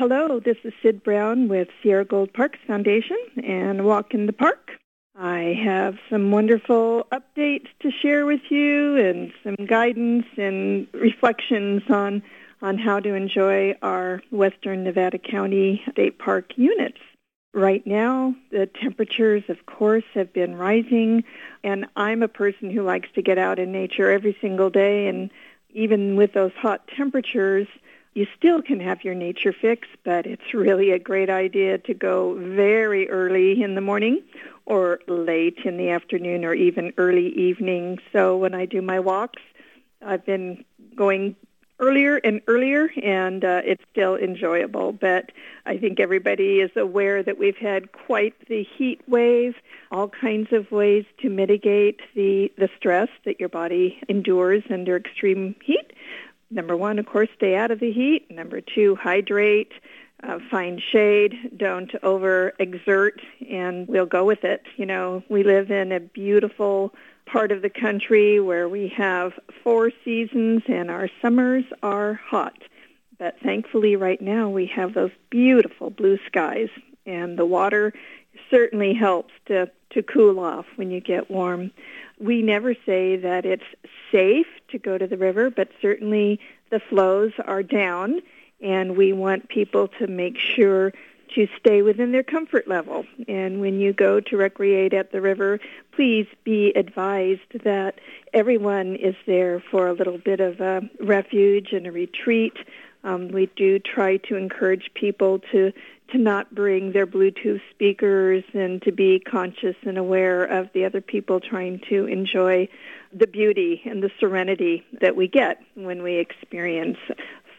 Hello, this is Syd Brown with Sierra Gold Parks Foundation and Walk in the Park. I have some wonderful updates to share with you and some guidance and reflections on, on how to enjoy our Western Nevada County State Park units. Right now, the temperatures, of course, have been rising, and I'm a person who likes to get out in nature every single day, and even with those hot temperatures, you still can have your nature fix, but it's really a great idea to go very early in the morning or late in the afternoon or even early evening. So when I do my walks, I've been going earlier and earlier, and uh, it's still enjoyable. But I think everybody is aware that we've had quite the heat wave, all kinds of ways to mitigate the, the stress that your body endures under extreme heat number one, of course, stay out of the heat. Number two, hydrate, uh, find shade, don't overexert, and we'll go with it. You know, we live in a beautiful part of the country where we have four seasons and our summers are hot. But thankfully right now we have those beautiful blue skies and the water certainly helps to, to cool off when you get warm we never say that it's safe to go to the river, but certainly the flows are down, and we want people to make sure to stay within their comfort level. And when you go to recreate at the river, please be advised that everyone is there for a little bit of a refuge and a retreat. Um, we do try to encourage people to to not bring their Bluetooth speakers and to be conscious and aware of the other people trying to enjoy the beauty and the serenity that we get when we experience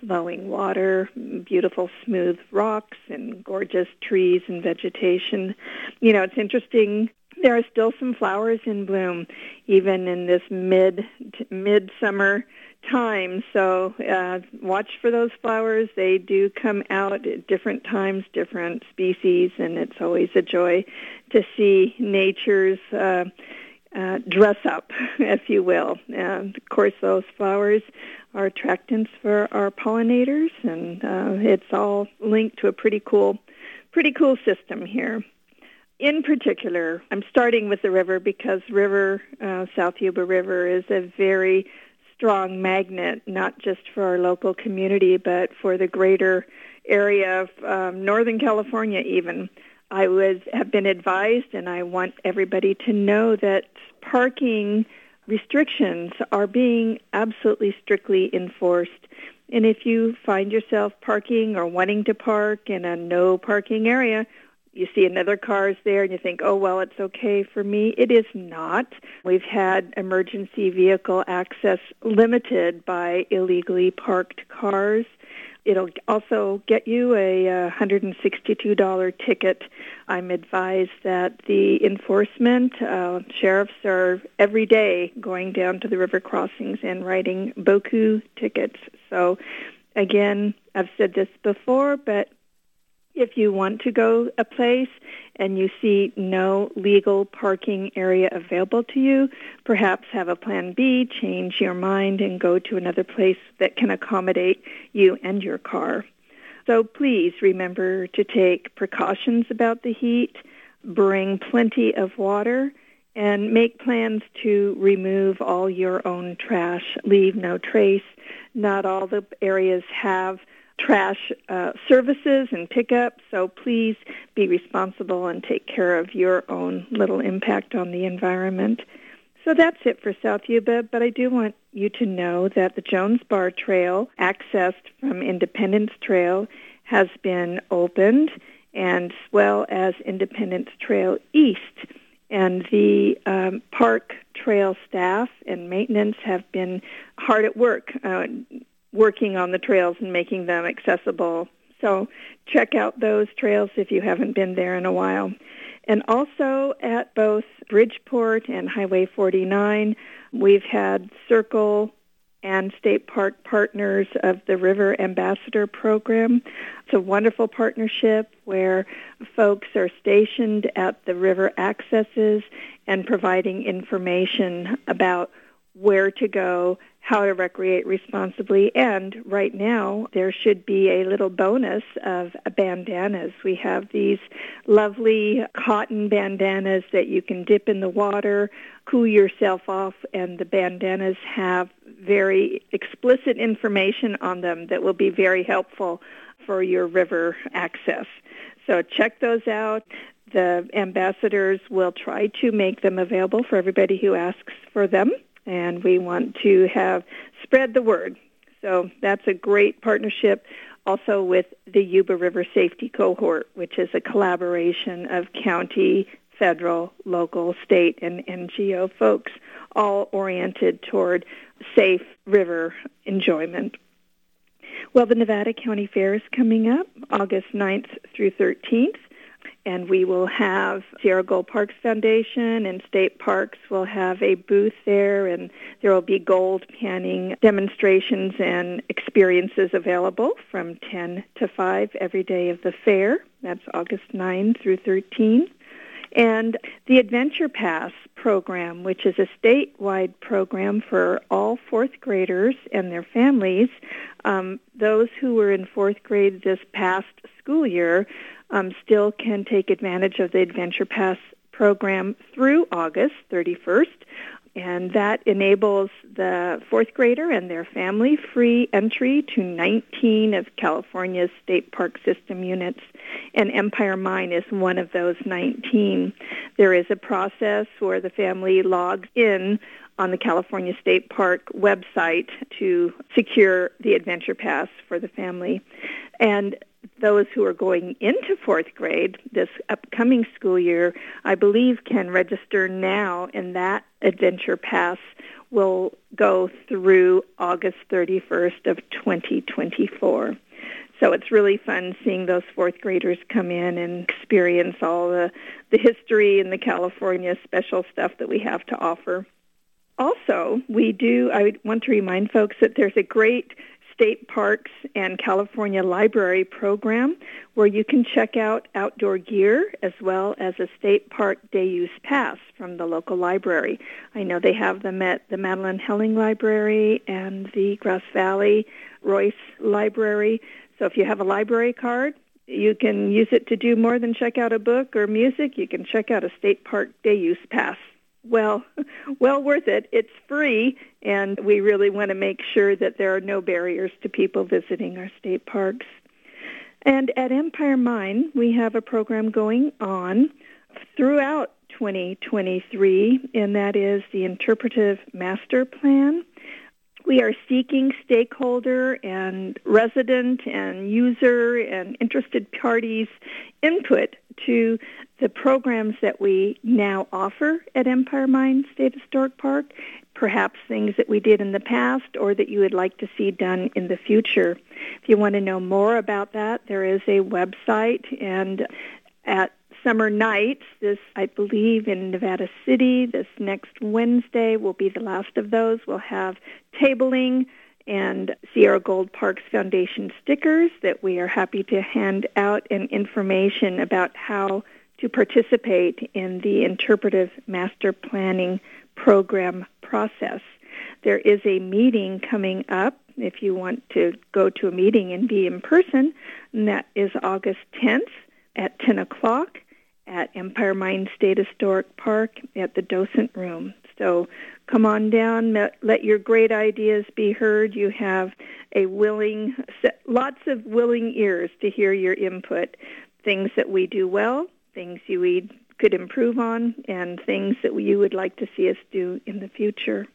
flowing water, beautiful smooth rocks and gorgeous trees and vegetation. You know, it's interesting there are still some flowers in bloom even in this mid midsummer time. So uh, watch for those flowers. They do come out at different times, different species, and it's always a joy to see nature's uh, uh, dress up, if you will. And of course, those flowers are attractants for our pollinators, and uh, it's all linked to a pretty cool, pretty cool system here. In particular, I'm starting with the river because river, uh, South Yuba River, is a very strong magnet, not just for our local community, but for the greater area of um, Northern California even. I was have been advised, and I want everybody to know that parking restrictions are being absolutely strictly enforced. And if you find yourself parking or wanting to park in a no parking area, you see another car is there and you think, oh, well, it's okay for me. It is not. We've had emergency vehicle access limited by illegally parked cars. It'll also get you a $162 ticket. I'm advised that the enforcement, uh, sheriffs are every day going down to the river crossings and writing boku tickets. So again, I've said this before, but if you want to go a place and you see no legal parking area available to you, perhaps have a plan B, change your mind and go to another place that can accommodate you and your car. So please remember to take precautions about the heat, bring plenty of water, and make plans to remove all your own trash. Leave no trace. Not all the areas have trash uh, services and pickup. So please be responsible and take care of your own little impact on the environment. So that's it for South Yuba, but I do want you to know that the Jones Bar Trail, accessed from Independence Trail, has been opened, and as well as Independence Trail East. And the um, park trail staff and maintenance have been hard at work uh, working on the trails and making them accessible. So check out those trails if you haven't been there in a while. And also at both Bridgeport and Highway 49, we've had SYRCL and State Park partners of the River Ambassador Program. It's a wonderful partnership where folks are stationed at the river accesses and providing information about where to go, how to recreate responsibly. And right now, there should be a little bonus of bandanas. We have these lovely cotton bandanas that you can dip in the water, cool yourself off, and the bandanas have very explicit information on them that will be very helpful for your river access. So check those out. The ambassadors will try to make them available for everybody who asks for them and we want to have spread the word. So that's a great partnership also with the Yuba River Safety Cohort, which is a collaboration of county, federal, local, state, and NGO folks, all oriented toward safe river enjoyment. Well, the Nevada County Fair is coming up August 9th through 13th and we will have Sierra Gold Parks Foundation and state parks will have a booth there, and there will be gold panning demonstrations and experiences available from 10 to 5 every day of the fair. That's August 9 through 13. And the Adventure Pass program, which is a statewide program for all fourth graders and their families, um, those who were in fourth grade this past school year um, still can take advantage of the Adventure Pass program through August 31st. And that enables the fourth grader and their family free entry to 19 of California's state park system units. And Empire Mine is one of those 19. There is a process where the family logs in on the California State Park website to secure the Adventure Pass for the family. And those who are going into fourth grade this upcoming school year, I believe, can register now, and that Adventure Pass will go through August 31st of 2024. So it's really fun seeing those fourth graders come in and experience all the, the history and the California special stuff that we have to offer. Also, we do, I want to remind folks that there's a great State Parks and California Library program where you can check out outdoor gear as well as a state park day use pass from the local library. I know they have them at the Madeline Helling Library and the Grass Valley Royce Library. So if you have a library card, you can use it to do more than check out a book or music. You can check out a state park day use pass well, well worth it. It's free, and we really want to make sure that there are no barriers to people visiting our state parks. And at Empire Mine, we have a program going on throughout 2023, and that is the Interpretive Master Plan. We are seeking stakeholder and resident and user and interested parties input to the programs that we now offer at Empire Mine State Historic Park, perhaps things that we did in the past or that you would like to see done in the future. If you want to know more about that, there is a website and at Summer Nights, this I believe in Nevada City, this next Wednesday will be the last of those. We'll have tabling and Sierra Gold Parks Foundation stickers that we are happy to hand out and information about how to participate in the interpretive master planning program process. There is a meeting coming up if you want to go to a meeting and be in person, and that is August 10th at 10 o'clock at Empire Mine State Historic Park at the docent room. So come on down, let your great ideas be heard. You have a willing, lots of willing ears to hear your input, things that we do well, things you we could improve on, and things that you would like to see us do in the future.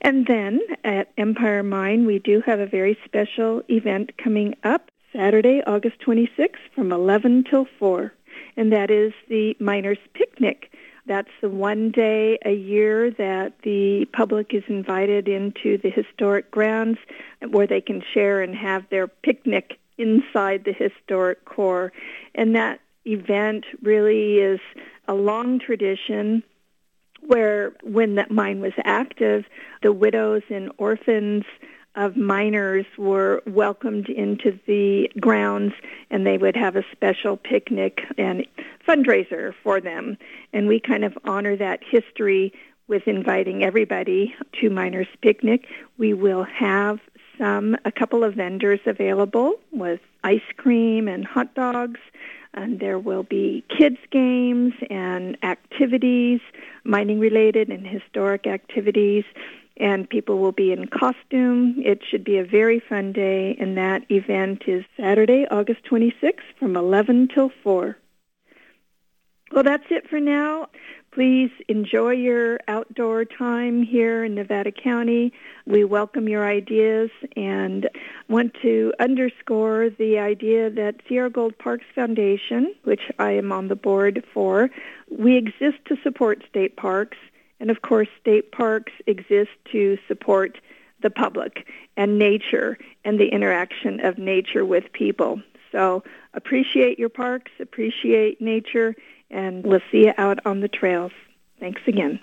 And then at Empire Mine, we do have a very special event coming up Saturday, August 26th from 11 till 4, and that is the Miners Picnic. That's the one day a year that the public is invited into the historic grounds where they can share and have their picnic inside the historic core. And that event really is a long tradition where when that mine was active, the widows and orphans of miners were welcomed into the grounds and they would have a special picnic and fundraiser for them. And we kind of honor that history with inviting everybody to Miners Picnic. We will have some, a couple of vendors available with ice cream and hot dogs. And there will be kids games and activities, mining related and historic activities and people will be in costume. It should be a very fun day, and that event is Saturday, August 26th from 11 till 4. Well, that's it for now. Please enjoy your outdoor time here in Nevada County. We welcome your ideas and want to underscore the idea that Sierra Gold Parks Foundation, which I am on the board for, we exist to support state parks. And of course, state parks exist to support the public and nature and the interaction of nature with people. So appreciate your parks, appreciate nature, and we'll see you out on the trails. Thanks again.